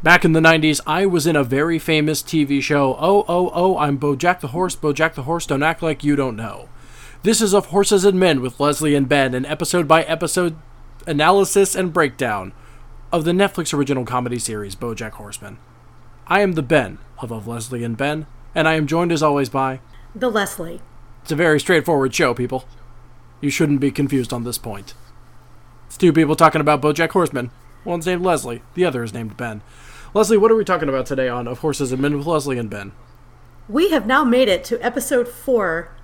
Back in the 90s, I was in a very famous TV show. Oh, oh, oh, I'm Bojack the Horse. Bojack the Horse, don't act like you don't know. This is Of Horses and Men with Leslie and Ben, an episode by episode analysis and breakdown of the Netflix original comedy series Bojack Horseman. I am the Ben of Of Leslie and Ben, and I am joined as always by. The Leslie. It's a very straightforward show, people. You shouldn't be confused on this point. It's two people talking about Bojack Horseman. One's named Leslie, the other is named Ben. Leslie, what are we talking about today on Of Horses and Men with Leslie and Ben? We have now made it to episode four,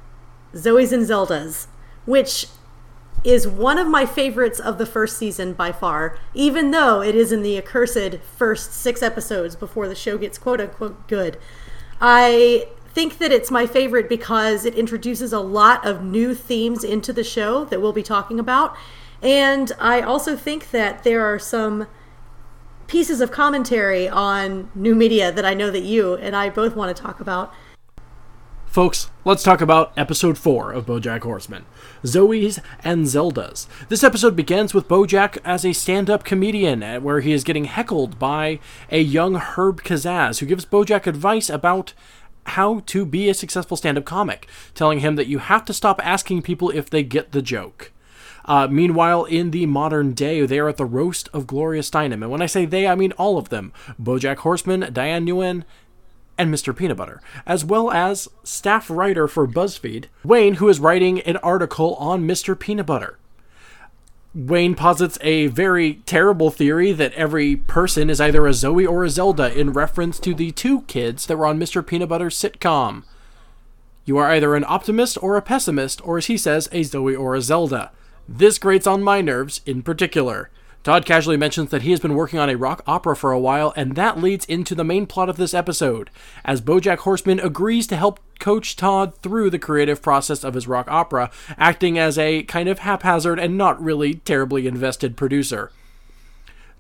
Zoe's and Zelda's, which is one of my favorites of the first season by far, even though it is in the accursed first six episodes before the show gets quote unquote good. I think that it's my favorite because it introduces a lot of new themes into the show that we'll be talking about. And I also think that there are some pieces of commentary on new media that I know that you and I both want to talk about. Folks, let's talk about episode 4 of Bojack Horseman Zoe's and Zelda's. This episode begins with Bojack as a stand up comedian, uh, where he is getting heckled by a young Herb Kazzaz, who gives Bojack advice about how to be a successful stand up comic, telling him that you have to stop asking people if they get the joke. Uh, meanwhile, in the modern day, they are at the roast of Gloria Steinem. And when I say they, I mean all of them Bojack Horseman, Diane Nguyen, and Mr. Peanut Butter, as well as staff writer for BuzzFeed, Wayne, who is writing an article on Mr. Peanut Butter. Wayne posits a very terrible theory that every person is either a Zoe or a Zelda in reference to the two kids that were on Mr. Peanut Butter's sitcom. You are either an optimist or a pessimist, or as he says, a Zoe or a Zelda. This grates on my nerves in particular. Todd casually mentions that he has been working on a rock opera for a while, and that leads into the main plot of this episode, as Bojack Horseman agrees to help coach Todd through the creative process of his rock opera, acting as a kind of haphazard and not really terribly invested producer.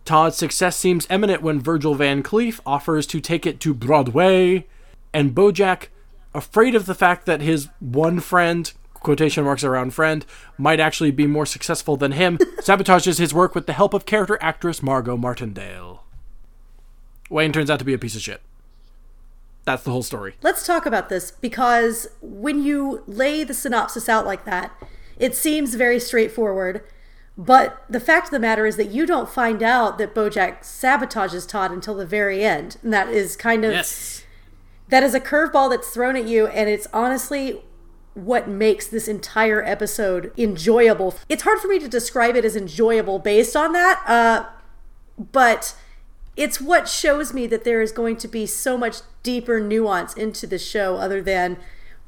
Todd's success seems imminent when Virgil Van Cleef offers to take it to Broadway, and Bojack, afraid of the fact that his one friend quotation marks around friend, might actually be more successful than him, sabotages his work with the help of character actress Margot Martindale. Wayne turns out to be a piece of shit. That's the whole story. Let's talk about this because when you lay the synopsis out like that, it seems very straightforward. But the fact of the matter is that you don't find out that Bojack sabotages Todd until the very end. And that is kind of. Yes. That is a curveball that's thrown at you, and it's honestly what makes this entire episode enjoyable. It's hard for me to describe it as enjoyable based on that, uh, but it's what shows me that there is going to be so much deeper nuance into the show other than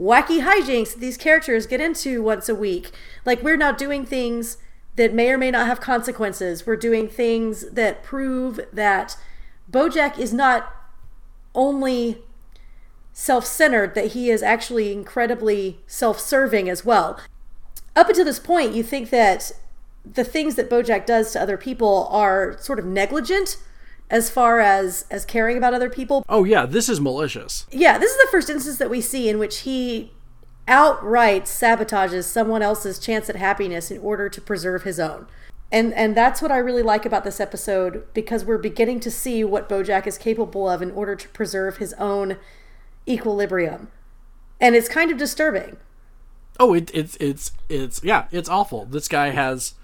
wacky hijinks that these characters get into once a week. Like, we're not doing things that may or may not have consequences. We're doing things that prove that Bojack is not only self centered that he is actually incredibly self serving as well. Up until this point, you think that the things that Bojack does to other people are sort of negligent as far as as caring about other people. Oh yeah, this is malicious. Yeah, this is the first instance that we see in which he outright sabotages someone else's chance at happiness in order to preserve his own. And and that's what I really like about this episode because we're beginning to see what Bojack is capable of in order to preserve his own equilibrium. And it's kind of disturbing. Oh, it, it's it's it's yeah, it's awful. This guy has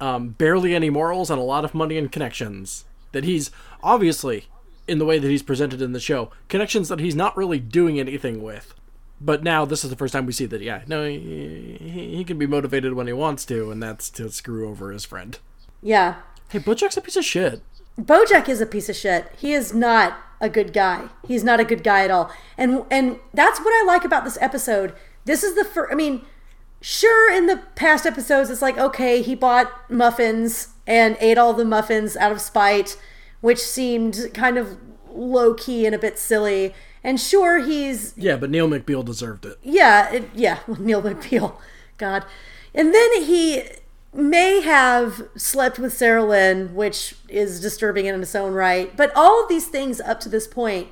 um, barely any morals and a lot of money and connections that he's obviously in the way that he's presented in the show connections that he's not really doing anything with. But now this is the first time we see that yeah, no, he, he, can be motivated when he wants to, and that's to screw over his friend. Yeah. Hey, Bojack's a piece of shit. Bojack is a piece of shit. He is not a good guy. He's not a good guy at all. And and that's what I like about this episode. This is the first I mean, sure in the past episodes it's like okay, he bought muffins and ate all the muffins out of spite, which seemed kind of low key and a bit silly. And sure he's Yeah, but Neal McBeal deserved it. Yeah, it, yeah, Neal McBeal. God. And then he may have slept with Sarah Lynn, which is disturbing in its own right. But all of these things up to this point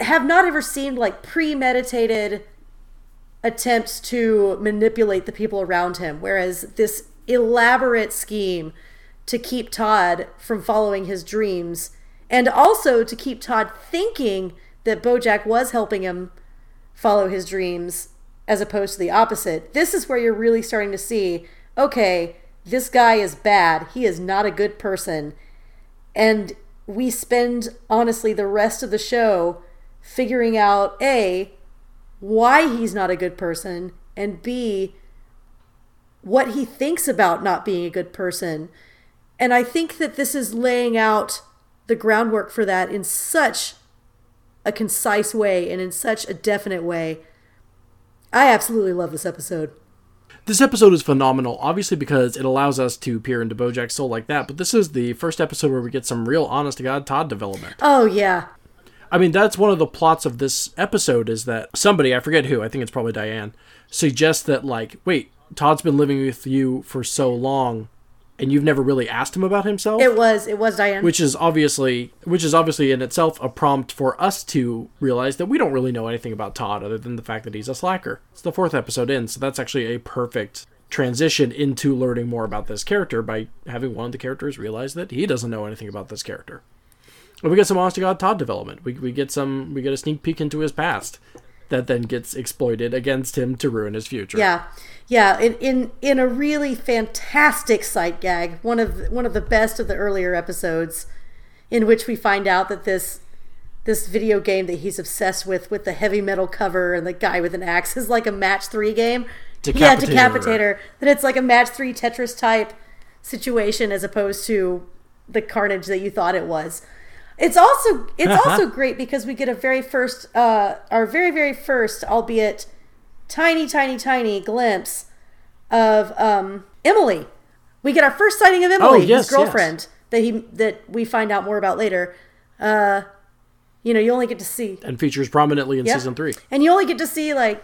have not ever seemed like premeditated attempts to manipulate the people around him. Whereas this elaborate scheme to keep Todd from following his dreams and also to keep Todd thinking that Bojack was helping him follow his dreams as opposed to the opposite. This is where you're really starting to see okay, this guy is bad. He is not a good person. And we spend, honestly, the rest of the show figuring out A, why he's not a good person, and B, what he thinks about not being a good person. And I think that this is laying out the groundwork for that in such a concise way and in such a definite way. I absolutely love this episode. This episode is phenomenal, obviously because it allows us to peer into Bojack's soul like that. But this is the first episode where we get some real, honest to God Todd development. Oh yeah, I mean, that's one of the plots of this episode is that somebody, I forget who, I think it's probably Diane, suggests that like, wait, Todd's been living with you for so long, and you've never really asked him about himself. it was it was Diane. which is obviously which is obviously in itself a prompt for us to realize that we don't really know anything about Todd other than the fact that he's a slacker. It's the fourth episode in, so that's actually a perfect transition into learning more about this character by having one of the characters realize that he doesn't know anything about this character. And we get some honest to God Todd development. We, we get some we get a sneak peek into his past that then gets exploited against him to ruin his future. Yeah, yeah. In in in a really fantastic sight gag, one of one of the best of the earlier episodes, in which we find out that this this video game that he's obsessed with, with the heavy metal cover and the guy with an axe, is like a match three game. Yeah, Decapitator. Decapitator. That it's like a match three Tetris type situation as opposed to the carnage that you thought it was. It's also it's also great because we get a very first uh our very very first albeit tiny tiny tiny glimpse of um Emily. We get our first sighting of Emily, Oh, yes, his girlfriend that he that we find out more about later. Uh you know, you only get to see And features prominently in Yep. season three. and you only get to see like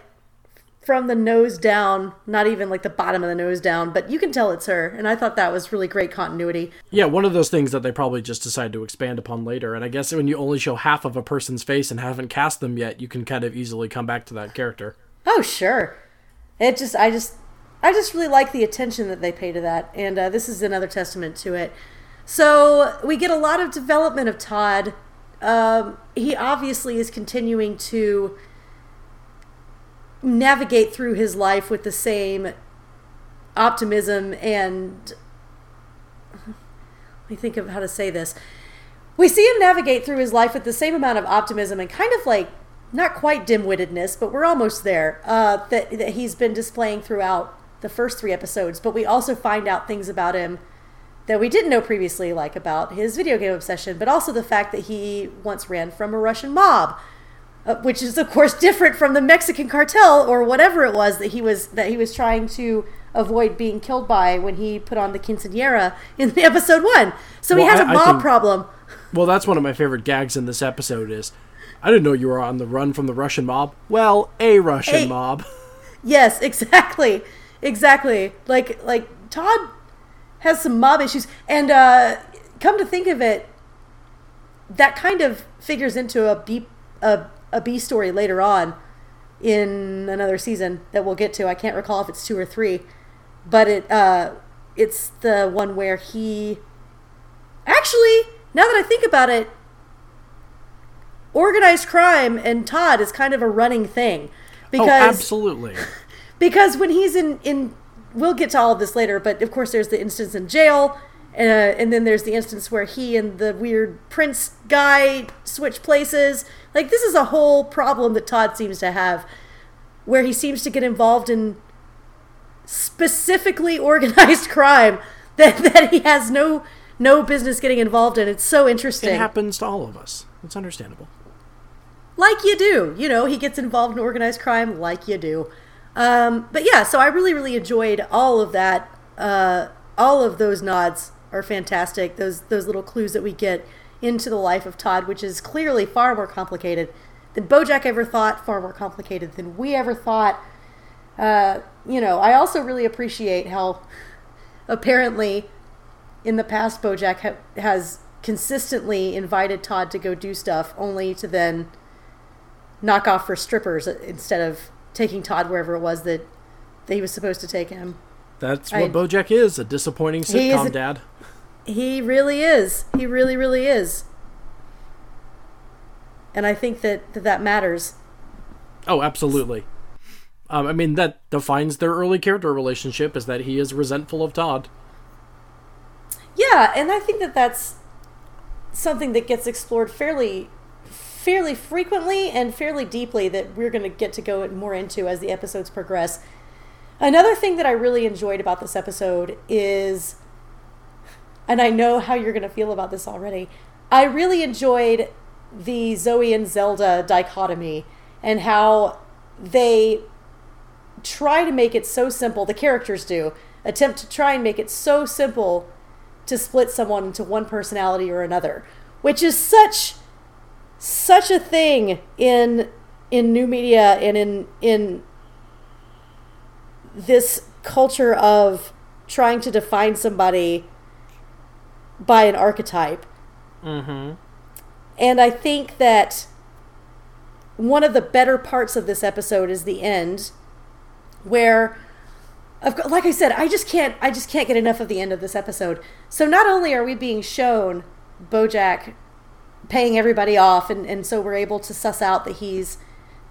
from the nose down, not even like the bottom of the nose down, but you can tell it's her. And I thought that was really great continuity. Yeah, one of those things that they probably just decide to expand upon later. And I guess when you only show half of a person's face and haven't cast them yet, you can kind of easily come back to that character. Oh, sure. It just, I just, I just really like the attention that they pay to that, and uh, this is another testament to it. So we get a lot of development of Todd. Um, he obviously is continuing to navigate through his life with the same optimism and let me think of how to say this. We see him navigate through his life with the same amount of optimism and kind of like not quite dim-wittedness, but we're almost there. Uh, that that he's been displaying throughout the first three episodes. But we also find out things about him that we didn't know previously, like about his video game obsession, but also the fact that he once ran from a Russian mob, uh, which is of course different from the Mexican cartel or whatever it was that he was that he was trying to avoid being killed by when he put on the quinceanera in episode one. So he has a I- I mob think- problem. Well, that's one of my favorite gags in this episode is I didn't know you were on the run from the Russian mob. Well, a Russian Hey. mob. Yes, exactly, exactly. Like like Todd has some mob issues, and uh, come to think of it, that kind of figures into a B a, a B story later on in another season that we'll get to. I can't recall if it's two or three, but it uh, it's the one where he actually now that I think about it, organized crime and Todd is kind of a running thing Oh, because absolutely. because when he's in in we'll get to all of this later but of course there's the instance in jail uh, and then there's the instance where he and the weird prince guy switch places like this is a whole problem that todd seems to have where he seems to get involved in specifically organized crime that, that he has no no business getting involved in it's so interesting It happens to all of us. It's understandable. like you do. You know, he gets involved in organized crime like you do. Um, but yeah, so I really, really enjoyed all of that. Uh, all of those nods are fantastic. Those those little clues that we get into the life of Todd, which is clearly far more complicated than BoJack ever thought, far more complicated than we ever thought. Uh, you know, I also really appreciate how apparently in the past BoJack ha- has consistently invited Todd to go do stuff, only to then knock off for strippers instead of taking Todd wherever it was that, that he was supposed to take him. That's I- what BoJack is—a disappointing sitcom dad. He really is. He really, really is. and I think that that, that matters. Oh, absolutely. Um, I mean, that defines their early character relationship is that he is resentful of Todd. Yeah, and I think that that's something that gets explored fairly fairly frequently and fairly deeply that we're going to get to go more into as the episodes progress. Another thing that I really enjoyed about this episode is and I know how you're going to feel about this already. I really enjoyed the Zoe and Zelda dichotomy and how they try to make it so simple, the characters do, attempt to try and make it so simple to split someone into one personality or another, which is such such a thing in in new media and in in this culture of trying to define somebody by an archetype. Mm-hmm. And I think that one of the better parts of this episode is the end, where, like I said, I just can't, I just can't get enough of the end of this episode. So not only are we being shown BoJack paying everybody off, and, and so we're able to suss out that he's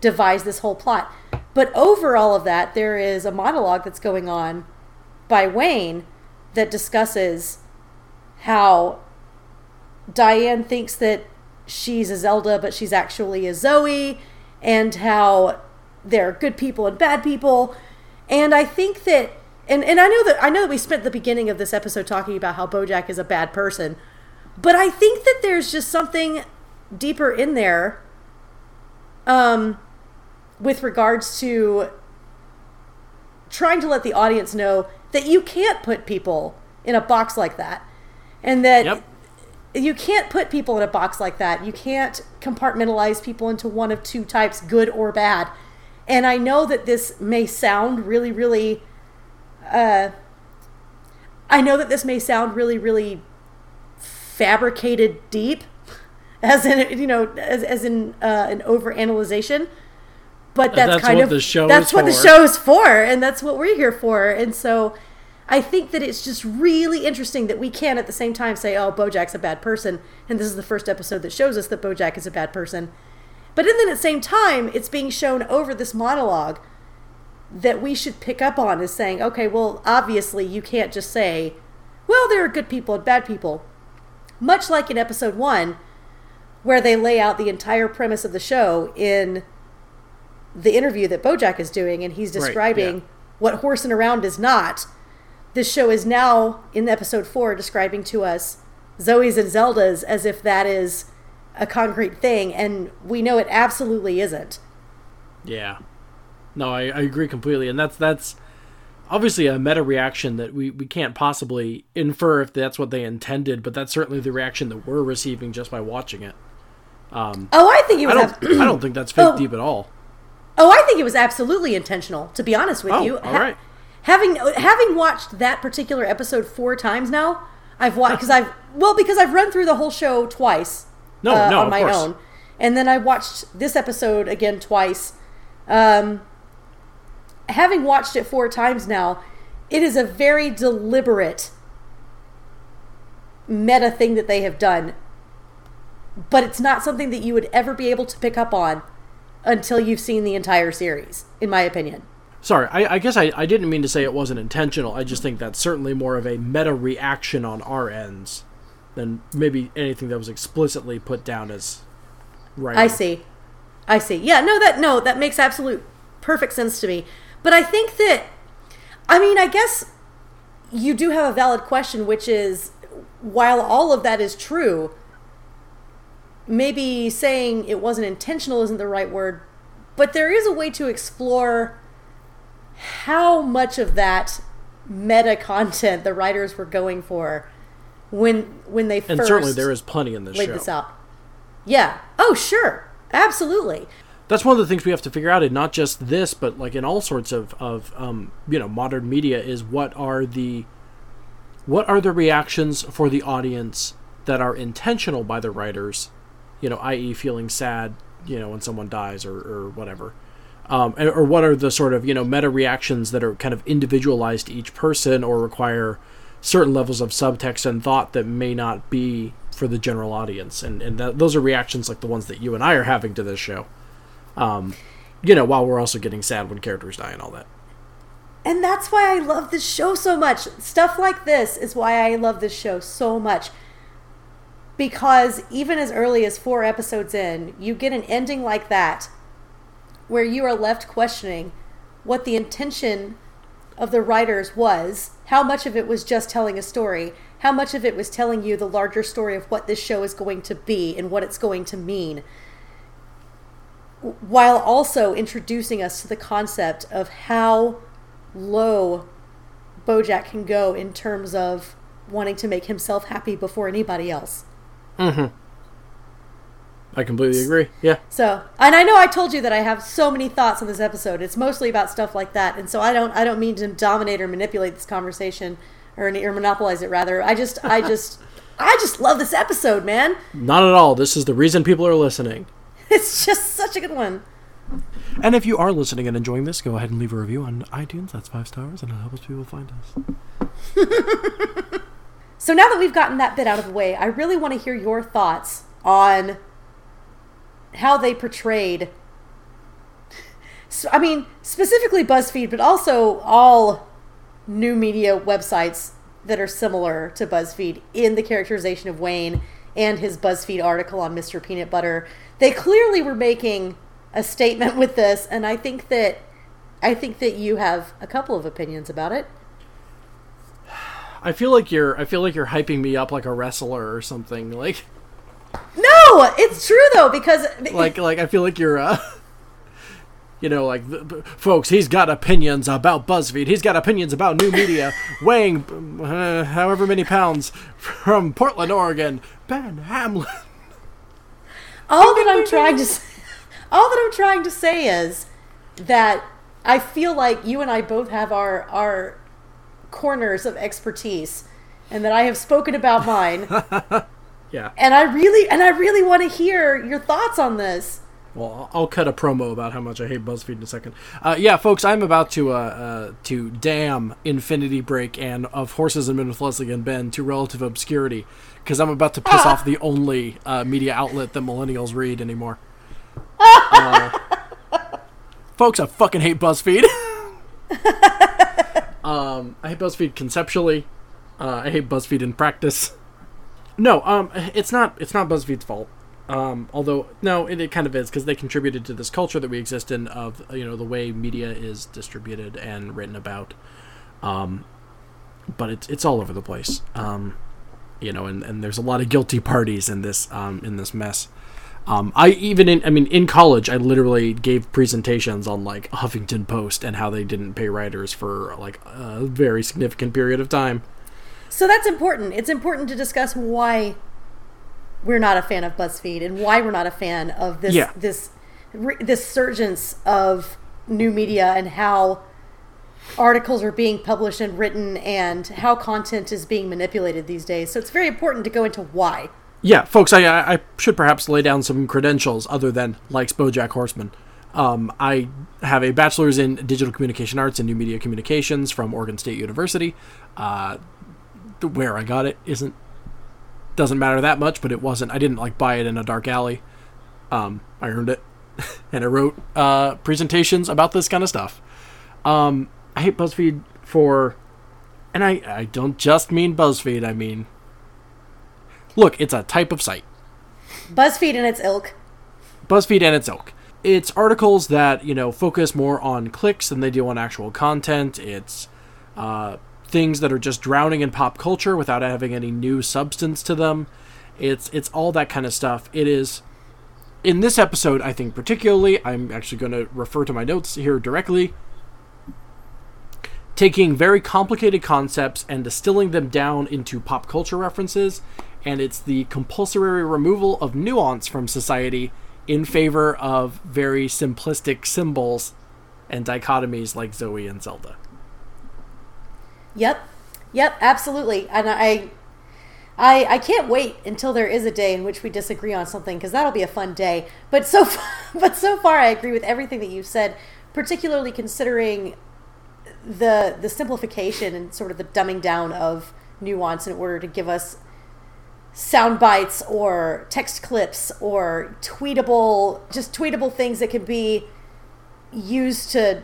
devised this whole plot, but over all of that, there is a monologue that's going on by Wayne that discusses how Diane thinks that she's a Zelda, but she's actually a Zoe, and how there are good people and bad people. And I think that and, and I know that I know that we spent the beginning of this episode talking about how Bojack is a bad person, but I think that there's just something deeper in there um with regards to trying to let the audience know that you can't put people in a box like that and that Yep. you can't put people in a box like that. You can't compartmentalize people into one of two types, good or bad. And I know that this may sound really, really. Uh, I know that this may sound really, really fabricated deep, as in you know, as, as in uh, an overanalyzation. But uh, that's, That's kind what of the show that's is what the for. show is for, and that's what we're here for. And so, I think that it's just really interesting that we can at the same time say, "Oh, BoJack's a bad person," and this is the first episode that shows us that BoJack is a bad person. But then at the same time, it's being shown over this monologue that we should pick up on is saying, "Okay, well, obviously you can't just say, well, there are good people and bad people." Much like in episode 1 where they lay out the entire premise of the show in the interview that Bojack is doing, and he's Right, describing yeah. what horsing around is not. This show is now in episode four describing to us Zoe's and Zelda's as if that is a concrete thing, and we know it absolutely isn't. Yeah. No, I, I agree completely, and that's that's obviously a meta reaction that we, we can't possibly infer if that's what they intended, but that's certainly the reaction that we're receiving just by watching it. Um, oh, I think it I don't ab- I don't think that's fake Oh. deep at all. Oh, I think it was absolutely intentional. To be honest with Oh, you, all right. having having watched that particular episode four times now, I've watched because I've well because I've run through the whole show twice. No, uh, no, on my own, and then I watched this episode again twice. Um, having watched it four times now, it is a very deliberate meta thing that they have done, but it's not something that you would ever be able to pick up on until you've seen the entire series, in my opinion. Sorry, I, I guess I, I didn't mean to say it wasn't intentional. I just think that's certainly more of a meta reaction on our ends than maybe anything that was explicitly put down as right. I see. I see. Yeah, no that no, that makes absolute perfect sense to me. But I think that I mean, I guess you do have a valid question which is while all of that is true, maybe saying it wasn't intentional isn't the right word, but there is a way to explore how much of that meta content the writers were going for when when they And certainly there is plenty in this laid show. this out. Yeah. Oh, sure. Absolutely. That's one of the things we have to figure out in not just this, but like in all sorts of, of um, you know modern media is what are the what are the reactions for the audience that are intentional by the writers, you know, i.e., feeling sad, you know, when someone dies or, or whatever, um, or what are the sort of you know meta reactions that are kind of individualized to each person or require certain levels of subtext and thought that may not be for the general audience, and and that, those are reactions like the ones that you and I are having to this show. Um, you know, while we're also getting sad when characters die and all that. And that's why I love this show so much. Stuff like this is why I love this show so much. Because even as early as four episodes in, you get an ending like that where you are left questioning what the intention of the writers was, how much of it was just telling a story, how much of it was telling you the larger story of what this show is going to be and what it's going to mean, while also introducing us to the concept of how low Bojack can go in terms of wanting to make himself happy before anybody else. Mm-hmm. I completely agree. Yeah. So, and I know I told you that I have so many thoughts on this episode. It's mostly about stuff like that, and so I don't I don't mean to dominate or manipulate this conversation or any, or monopolize it. Rather, I just I just I just love this episode, man. Not at all. This is the reason people are listening. It's just such a good one. And if you are listening and enjoying this, go ahead and leave a review on iTunes. That's five stars, and it helps people find us. so now that we've gotten that bit out of the way, I really want to hear your thoughts on how they portrayed. So, I mean, specifically BuzzFeed, but also all new media websites that are similar to BuzzFeed in the characterization of Wayne and his BuzzFeed article on Mr. Peanut Butter. They clearly were making a statement with this, and I think that I think that you have a couple of opinions about it. I feel like you're I feel like you're hyping me up like a wrestler or something. Like No, it's true though because like like I feel like you're uh you know, like, folks, he's got opinions about BuzzFeed. He's got opinions about new media. weighing uh, however many pounds from Portland, Oregon, Ben Hamlin. All that I'm trying to say, all that I'm trying to say is that I feel like you and I both have our our corners of expertise, and that I have spoken about mine. yeah. And I really and I really want to hear your thoughts on this. Well, I'll cut a promo about how much I hate BuzzFeed in a second. Uh, yeah, folks, I'm about to uh, uh, to damn Infinity Break and Of Horses and Men with Leslie and Ben to relative obscurity because I'm about to piss off the only uh, media outlet that millennials read anymore. Uh, folks, I fucking hate BuzzFeed. um, I hate BuzzFeed conceptually. Uh, I hate BuzzFeed in practice. No, um, it's not. It's not BuzzFeed's fault. Um, although no, it, it kind of is because they contributed to this culture that we exist in of you know the way media is distributed and written about. Um, but it's it's all over the place. Um, you know, and, and there's a lot of guilty parties in this um, in this mess. Um, I even in I mean in college I literally gave presentations on like Huffington Post and how they didn't pay writers for like a very significant period of time. So that's important. It's important to discuss why we're not a fan of BuzzFeed and why we're not a fan of this Yeah. this this surgence of new media and how articles are being published and written and how content is being manipulated these days. So it's very important to go into why. Yeah, folks, I, I should perhaps lay down some credentials other than likes BoJack Horseman. Um, I have a bachelor's in digital communication arts and new media communications from Oregon State University. Uh, where I got it isn't doesn't matter that much, but it wasn't. I didn't like buy it in a dark alley. Um, I earned it, and I wrote uh, presentations about this kind of stuff. Um, I hate BuzzFeed for, and I I don't just mean BuzzFeed. I mean, look, it's a type of site. BuzzFeed and its ilk. BuzzFeed and its ilk. It's articles that you know focus more on clicks than they do on actual content. It's uh, things that are just drowning in pop culture without having any new substance to them. It's it's all that kind of stuff. It is in this episode, I think particularly. I'm actually going to refer to my notes here directly. Taking very complicated concepts and distilling them down into pop culture references, and it's the compulsory removal of nuance from society in favor of very simplistic symbols and dichotomies like Zoe and Zelda. Yep. Yep, absolutely. And I I I can't wait until there is a day in which we disagree on something because that'll be a fun day. But so far, but so far I agree with everything that you've said, particularly considering the the simplification and sort of the dumbing down of nuance in order to give us sound bites or text clips or tweetable just tweetable things that can be used to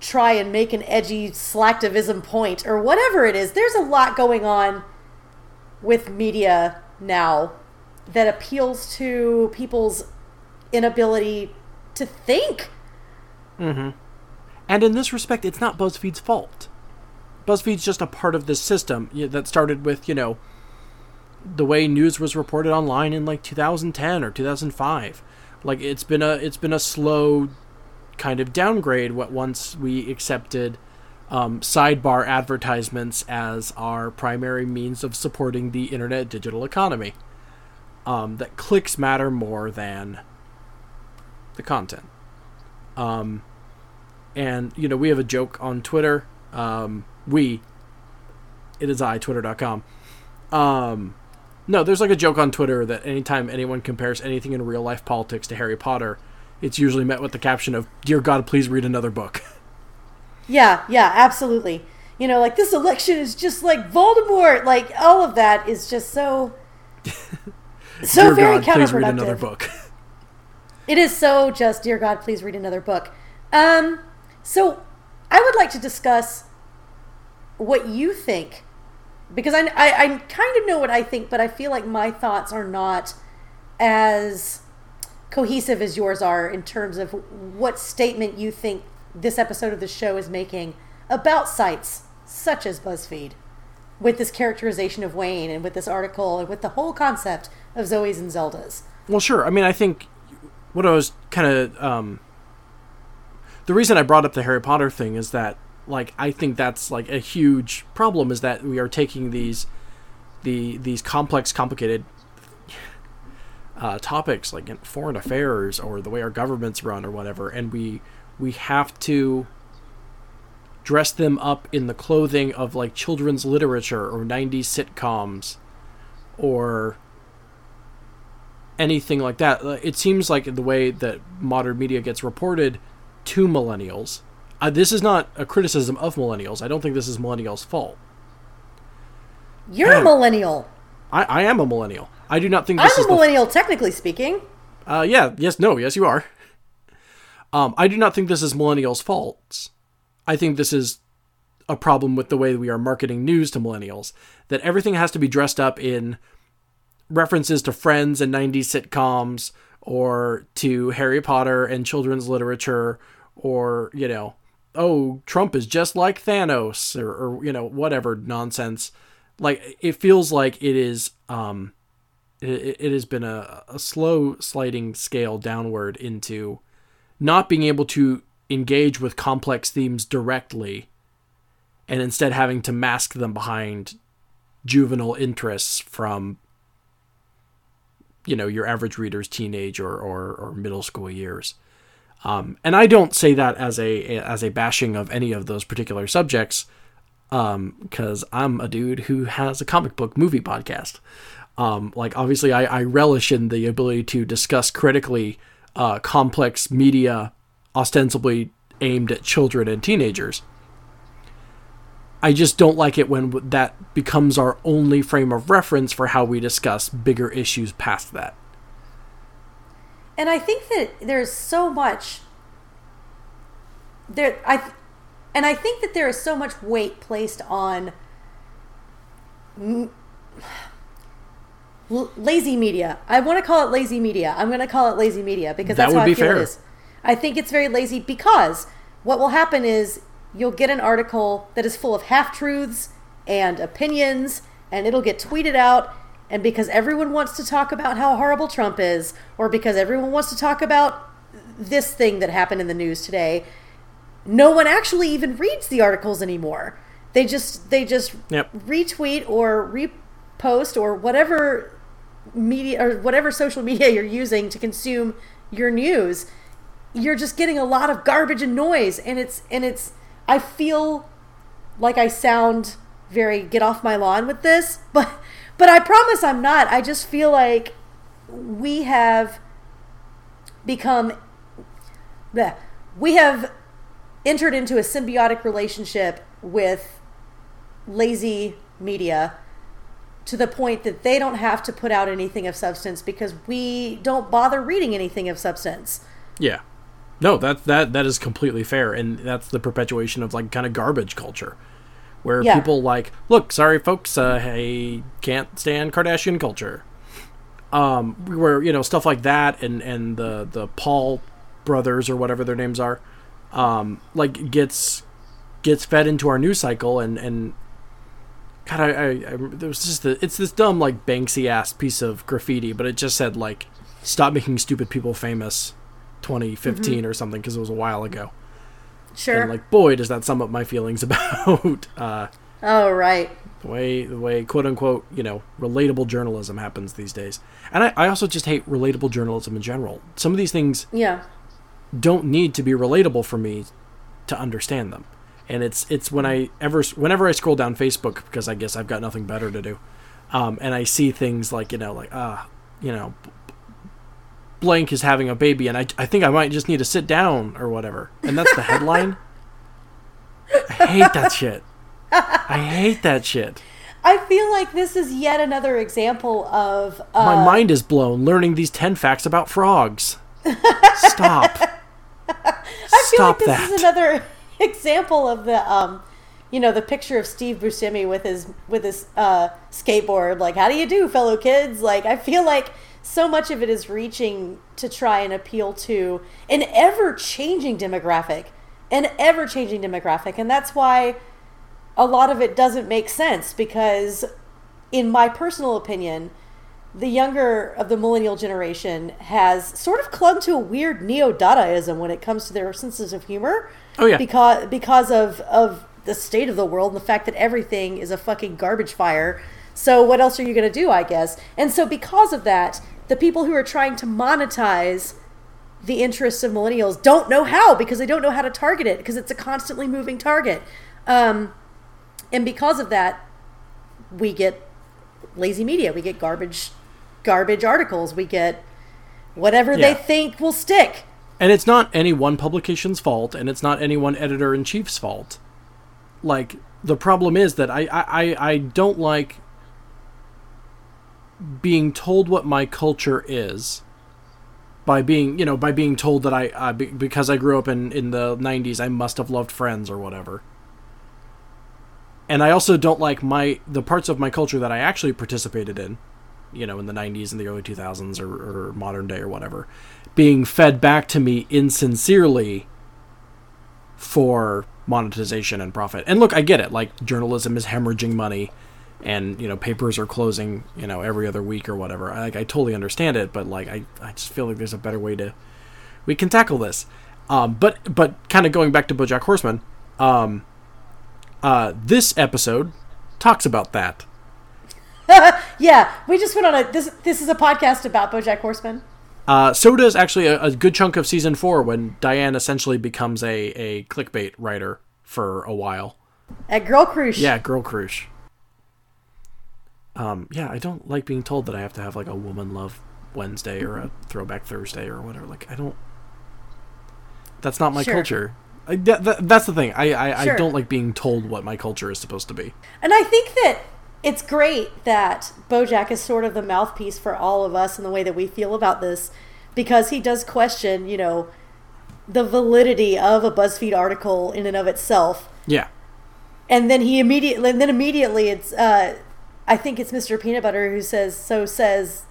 try and make an edgy slacktivism point or whatever it is there's a lot going on with media now that appeals to people's inability to think Mm-hmm. And in this respect, it's not BuzzFeed's fault. BuzzFeed's just a part of this system that started with, you know, the way news was reported online in like 2010 or 2005. Like it's been a it's been a slow kind of downgrade what once we accepted um, sidebar advertisements as our primary means of supporting the internet digital economy. Um, that clicks matter more than the content. Um, and you know we have a joke on Twitter. Um, we, it is I Twitter.com. Um, no, there's like a joke on Twitter that anytime anyone compares anything in real life politics to Harry Potter, it's usually met with the caption of "Dear God, please read another book." Yeah, yeah, absolutely. You know, like this election is just like Voldemort. Like all of that is just so so Dear very God, please read counterproductive. another book. It is so just, dear God, please read another book. Um, so I would like to discuss what you think because I, I, I kind of know what I think, but I feel like my thoughts are not as cohesive as yours are in terms of what statement you think this episode of the show is making about sites such as BuzzFeed with this characterization of Wayne and with this article and with the whole concept of Zoe's and Zelda's. Well, sure. I mean, I think what I was kind of um, the reason I brought up the Harry Potter thing is that like I think that's like a huge problem is that we are taking these the these complex, complicated uh, topics like foreign affairs or the way our governments run or whatever, and we we have to dress them up in the clothing of like children's literature or 90s sitcoms or anything like that. It seems like the way that modern media gets reported to millennials. Uh, this is not a criticism of millennials. I don't think this is millennials' fault. You're a millennial. I, I am a millennial. I do not think I'm is a millennial, technically speaking. Uh, yeah, yes, no, yes, you are. Um, I do not think this is millennials' fault. I think this is a problem with the way we are marketing news to millennials. That everything has to be dressed up in references to Friends and 90s sitcoms, or to Harry Potter and children's literature, or, you know, oh, Trump is just like Thanos, or, or you know, whatever nonsense. Like, it feels like it is. Um, it, it has been a, a slow sliding scale downward into not being able to engage with complex themes directly and instead having to mask them behind juvenile interests from you know your average reader's teenage or, or, or middle school years um, and i don't say that as a as a bashing of any of those particular subjects because i'm a dude who has a comic book movie podcast. Um, like obviously I, I relish in the ability to discuss critically uh, complex media ostensibly aimed at children and teenagers. I just don't like it when that becomes our only frame of reference for how we discuss bigger issues past that And I think that there's so much there I and I think that there is so much weight placed on m- lazy media. I want to call it lazy media. I'm going to call it lazy media because That that's how be I feel fair. it is. I think it's very lazy because what will happen is you'll get an article that is full of half truths and opinions, and it'll get tweeted out. And because everyone wants to talk about how horrible Trump is, or because everyone wants to talk about this thing that happened in the news today, no one actually even reads the articles anymore. They just they just Yep. retweet or repost or whatever media or whatever social media you're using to consume your news you're just getting a lot of garbage and noise and it's and it's i feel like i sound very get off my lawn with this but but i promise i'm not i just feel like we have become bleh, we have entered into a symbiotic relationship with lazy media to the point that they don't have to put out anything of substance because we don't bother reading anything of substance. Yeah. No, that that that is completely fair, and that's the perpetuation of like kind of garbage culture, where Yeah. people like, look, sorry folks, uh, I can't stand Kardashian culture. Um, where you know stuff like that, and and the the Paul brothers or whatever their names are, um, like gets gets fed into our news cycle, and and God, I, I, I there was just the, it's this dumb like Banksy ass piece of graffiti, but it just said like, stop making stupid people famous, 2015 or something because it was a while ago. Sure. And like, boy, does that sum up my feelings about uh, oh, right. the way the way quote unquote you know relatable journalism happens these days. And I, I also just hate relatable journalism in general. Some of these things Yeah. don't need to be relatable for me to understand them. And it's it's when I ever whenever I scroll down Facebook because I guess I've got nothing better to do, um, and I see things like you know like ah you know blank is having a baby and I I think I might just need to sit down or whatever and that's the headline. I hate that shit. I hate that shit. I feel like this is yet another example of uh, My mind is blown learning these ten facts about frogs. Stop. I feel Stop like this that. is another example of the um you know the picture of Steve Buscemi with his with his uh skateboard like how do you do fellow kids like I feel like so much of it is reaching to try and appeal to an ever changing demographic an ever changing demographic and that's why a lot of it doesn't make sense because in my personal opinion the younger of the millennial generation has sort of clung to a weird neo-dadaism when it comes to their senses of humor. Oh, yeah. because because of of the state of the world and the fact that everything is a fucking garbage fire. So what else are you going to do? I guess. And so because of that, the people who are trying to monetize the interests of millennials don't know how because they don't know how to target it because it's a constantly moving target. Um, and because of that, we get lazy media. We get garbage, garbage articles. We get whatever Yeah. they think will stick. And it's not any one publication's fault, and it's not any one editor in chief's fault. Like the problem is that I, I, I- I don't like being told what my culture is by being you know by being told that I, because I grew up in in the 90s I must have loved Friends or whatever. And I also don't like my the parts of my culture that I actually participated in, you know, in the 90s and the early 2000s or, or modern day or whatever, being fed back to me insincerely for monetization and profit. And look, I get it. Like journalism is hemorrhaging money and, you know, papers are closing, you know, every other week or whatever. I, like I totally understand it, but like I I just feel like there's a better way to we can tackle this. Um but but kind of going back to BoJack Horseman, um uh this episode talks about that. Yeah, we just went on a this. This is a podcast about BoJack Horseman. Uh, so does actually a, a good chunk of season four when Diane essentially becomes a, a clickbait writer for a while. At Girl Croosh. Yeah, Girl Croosh. Um, yeah, I don't like being told that I have to have like a Woman Love Wednesday or a Throwback Thursday or whatever. Like, I don't. That's not my Sure. culture. I, that, that, that's the thing. I, I, Sure. I don't like being told what my culture is supposed to be. And I think that it's great that Bojack is sort of the mouthpiece for all of us in the way that we feel about this because he does question, you know, the validity of a BuzzFeed article in and of itself. Yeah. And then he immediately and then immediately it's uh I think it's Mr. Peanut Butter who says so says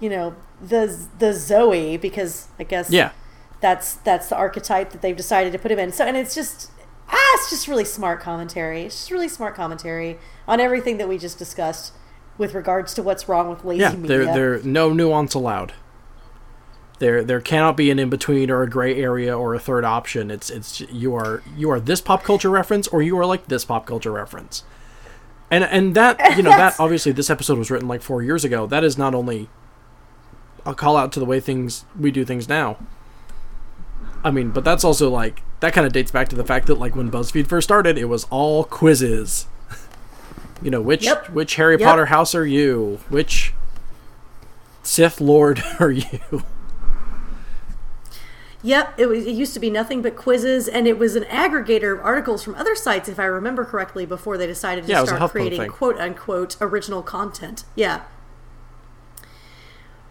you know the the Zoe because I guess Yeah. that's that's the archetype that they've decided to put him in. So and it's just ah, it's just really smart commentary. It's just really smart commentary on everything that we just discussed with regards to what's wrong with lazy Yeah, media. there there no nuance allowed. There there cannot be an in between or a gray area or a third option. It's it's you are you are this pop culture reference or you are like this pop culture reference. And and that you know that obviously this episode was written like 4 years ago. That is not only a call out to the way things we do things now. I mean, but that's also like that kind of dates back to the fact that like when BuzzFeed first started, it was all quizzes. you know, which Yep. which Harry Yep. Potter house are you? Which Sith Lord are you? Yep, it, was, it used to be nothing but quizzes, and it was an aggregator of articles from other sites, if I remember correctly, before they decided to Yeah, it was a start creating quote unquote original content. Yeah.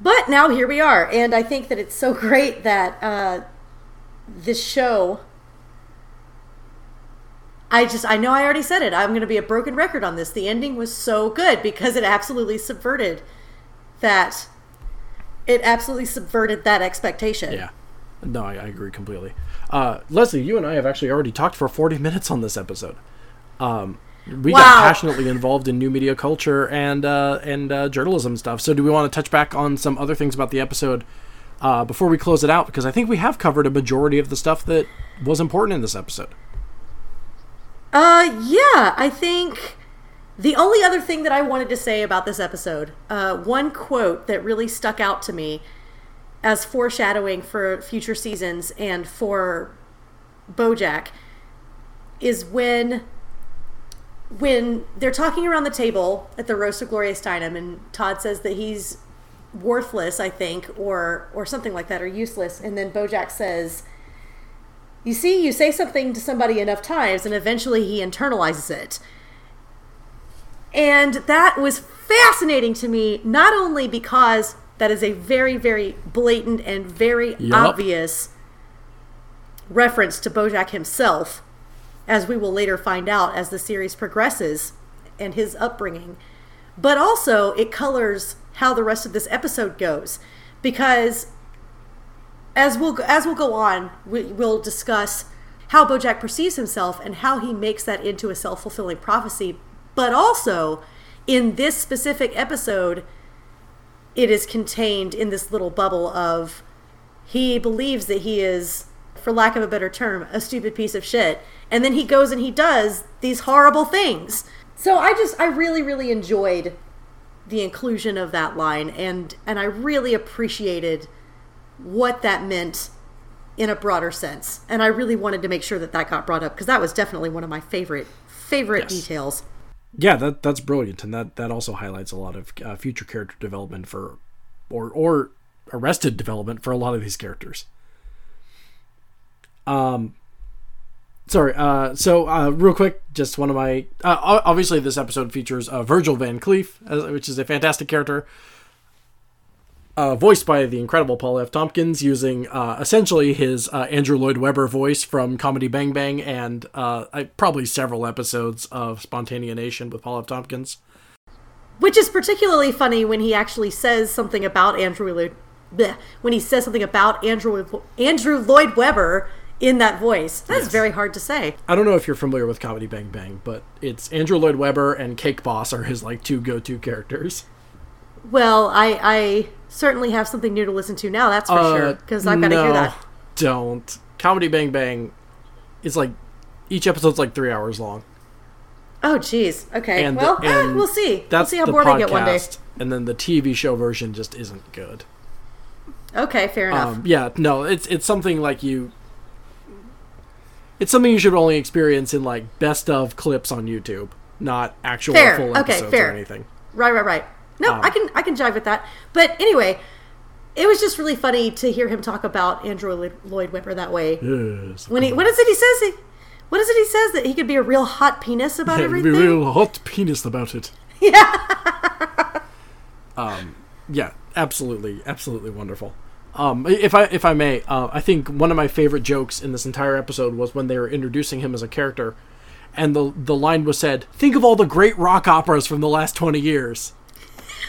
But now here we are, and I think that it's so great that uh, this show. I just, I know I already said it. I'm going to be a broken record on this. The ending was so good because it absolutely subverted that. It absolutely subverted that expectation. Yeah. No, I, I agree completely. Uh, Leslie, you and I have actually already talked for 40 minutes on this episode. Um, we got passionately involved in new media culture and uh, and uh, journalism stuff. So, do we want to touch back on some other things about the episode uh, before we close it out? Because I think we have covered a majority of the stuff that was important in this episode. Uh, yeah, I think the only other thing that I wanted to say about this episode, uh, one quote that really stuck out to me as foreshadowing for future seasons and for Bojack is when when they're talking around the table at the roast of Gloria Steinem and Todd says that he's worthless, I think, or or something like that, or useless, and then Bojack says, you see, you say something to somebody enough times, and eventually he internalizes it. And that was fascinating to me, not only because that is a very, very blatant and very Yup. obvious reference to Bojack himself, as we will later find out as the series progresses and his upbringing, but also it colors how the rest of this episode goes. Because as we'll as we'll go on, we, we'll discuss how BoJack perceives himself and how he makes that into a self fulfilling prophecy. But also, in this specific episode, it is contained in this little bubble of he believes that he is, for lack of a better term, a stupid piece of shit, and then he goes and he does these horrible things. So I just I really really enjoyed the inclusion of that line and and I really appreciated what that meant in a broader sense. And I really wanted to make sure that that got brought up because that was definitely one of my favorite favorite Yes. details. Yeah, that that's brilliant, and that that also highlights a lot of uh, future character development for, or or arrested development for a lot of these characters. Um, sorry. Uh, so uh, real quick, just one of my uh, obviously this episode features uh, Virgil Van Cleef, uh, which is a fantastic character. Uh, voiced by the incredible Paul F. Tompkins, using uh, essentially his uh, Andrew Lloyd Webber voice from Comedy Bang Bang and uh, I, probably several episodes of Spontaneanation with Paul F. Tompkins. Which is particularly funny when he actually says something about Andrew Lloyd bleh, when he says something about Andrew Andrew Lloyd Webber in that voice. That's Yes. very hard to say. I don't know if you're familiar with Comedy Bang Bang, but it's Andrew Lloyd Webber and Cake Boss are his like two go-to characters. Well, I I certainly have something new to listen to now. That's for Uh, sure because I've got to no, hear that. Don't. Comedy Bang Bang is like each episode's like three hours long. Oh, geez. Okay. And well, eh, and we'll see. We'll That's see how the bored podcast, I get one day. and then the TV show version just isn't good. Okay, fair enough. Um, yeah, no, it's it's something like you. It's something you should only experience in like best of clips on YouTube, not actual Fair. full Okay, episodes fair. or anything. Right, right, right. No, Um, I can I can jive with that. But anyway, it was just really funny to hear him talk about Andrew Lloyd- Webber that way. Yes. When he what is it he says? He, what is it he says that he could be a real hot penis about Yeah, everything? be real hot penis about it. Yeah. Um, yeah, absolutely, absolutely wonderful. Um, if I if I may, uh, I think one of my favorite jokes in this entire episode was when they were introducing him as a character, and the the line was said, "Think of all the great rock operas from the last twenty years,"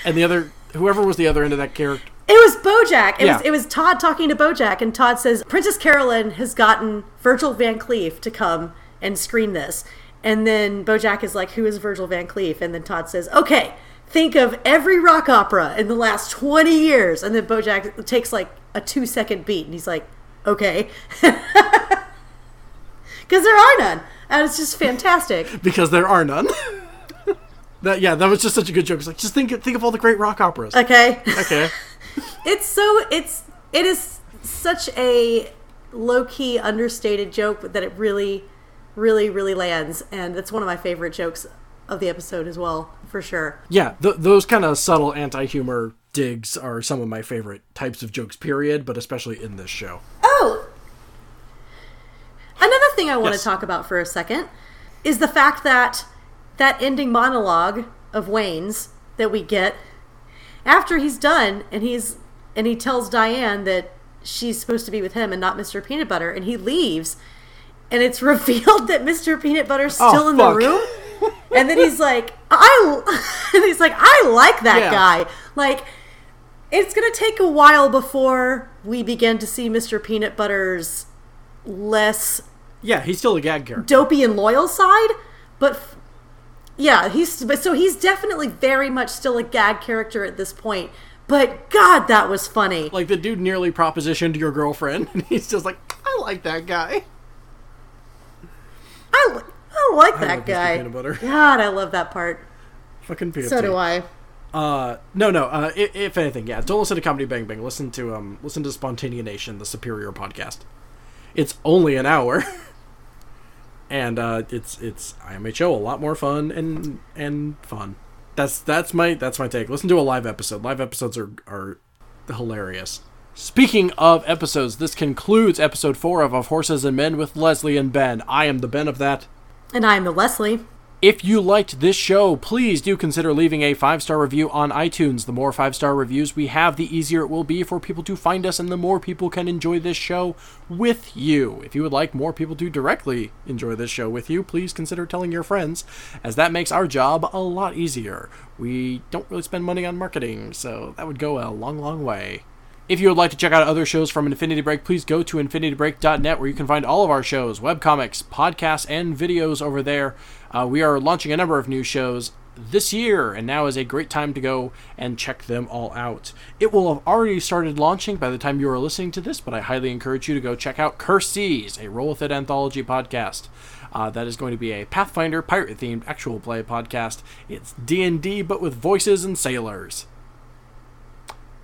and the other whoever was the other end of that character. It was Bojack. It Yeah. was it was Todd talking to Bojack, and Todd says Princess Carolyn has gotten Virgil Van Cleef to come and screen this, and then Bojack is like, "Who is Virgil Van Cleef?" And then Todd says, "Okay, think of every rock opera in the last twenty years," and then Bojack takes like a two second beat, and he's like, "Okay," because there are none, and it's just fantastic. because there are none. That yeah, that was just such a good joke. It's like just think think of all the great rock operas. Okay. okay. it's so it's it is such a low key understated joke that it really really really lands and it's one of my favorite jokes of the episode as well for sure Yeah, th- those kind of subtle anti-humor digs are some of my favorite types of jokes. Period, but especially in this show. oh Another thing I want Yes. to talk about for a second is the fact that that ending monologue of Wayne's that we get after he's done and he's and he tells Diane that she's supposed to be with him and not Mr. Peanut Butter and he leaves and it's revealed that Mr. Peanut Butter's Oh, still in fuck. the room and then he's like I and he's like I like that Yeah. guy like it's going to take a while before we begin to see Mr. Peanut Butter's less Yeah, he's still a gag character. dopey and loyal side, but f- yeah, he's but so he's definitely very much still a gag character at this point. But God, that was funny. Like the dude nearly propositioned your girlfriend, and he's just like, I like that guy. I, li- I like that Mr. guy. Peanut Butter. God, I love that part. Fucking PFT. So do I. Uh, no, no. Uh, if, if anything, yeah, don't listen to Comedy Bang Bang. Listen to um, listen to Spontaneanation, the superior podcast. It's only an hour, and uh, it's it's IMHO a lot more fun and and fun. That's that's my that's my take. Listen to a live episode. Live episodes are are hilarious. Speaking of episodes, this concludes episode four of Of Horses and Men with Leslie and Ben. I am the Ben of that. And I am the Leslie. If you liked this show, please do consider leaving a five star review on iTunes. The more five star reviews we have, the easier it will be for people to find us, and the more people can enjoy this show with you. If you would like more people to directly enjoy this show with you, please consider telling your friends, as that makes our job a lot easier. We don't really spend money on marketing, so that would go a long, long way. If you would like to check out other shows from Infinity Break, please go to infinitybreak.net where you can find all of our shows, webcomics, podcasts, and videos over there. Uh, we are launching a number of new shows this year, and now is a great time to go and check them all out. It will have already started launching by the time you are listening to this, but I highly encourage you to go check out Curse Seas, a Roll With It anthology podcast. Uh, that is going to be a Pathfinder pirate-themed actual play podcast. It's D&D, but with voices and sailors.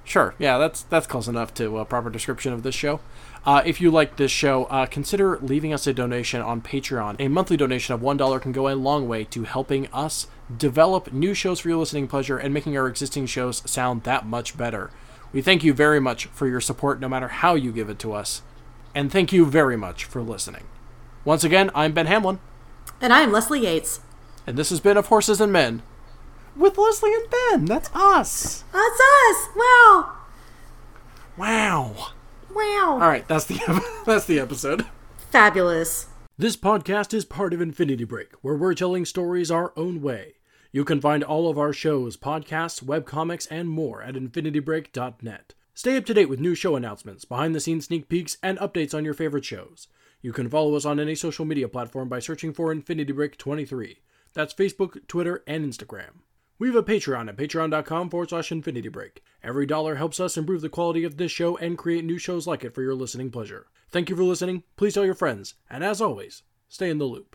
Sure, yeah, that's that's close enough to a proper description of this show. Uh, if you like this show, uh, consider leaving us a donation on Patreon. A monthly donation of one dollar can go a long way to helping us develop new shows for your listening pleasure and making our existing shows sound that much better. We thank you very much for your support, no matter how you give it to us, and thank you very much for listening. Once again, I'm Ben Hamlin, And I am Leslie Yates. and this has been Of Horses and Men with Leslie and Ben. That's us. That's us. Wow. Wow. Wow. All right, that's the that's the episode. Fabulous. This podcast is part of Infinity Break, where we're telling stories our own way. You can find all of our shows, podcasts, webcomics, and more at infinitybreak.net. Stay up to date with new show announcements, behind the scenes sneak peeks, and updates on your favorite shows. You can follow us on any social media platform by searching for Infinity Break 23. That's Facebook, Twitter, and Instagram. We have a Patreon at patreon.com forward slash infinity break. Every dollar helps us improve the quality of this show and create new shows like it for your listening pleasure. Thank you for listening. Please tell your friends. And as always, stay in the loop.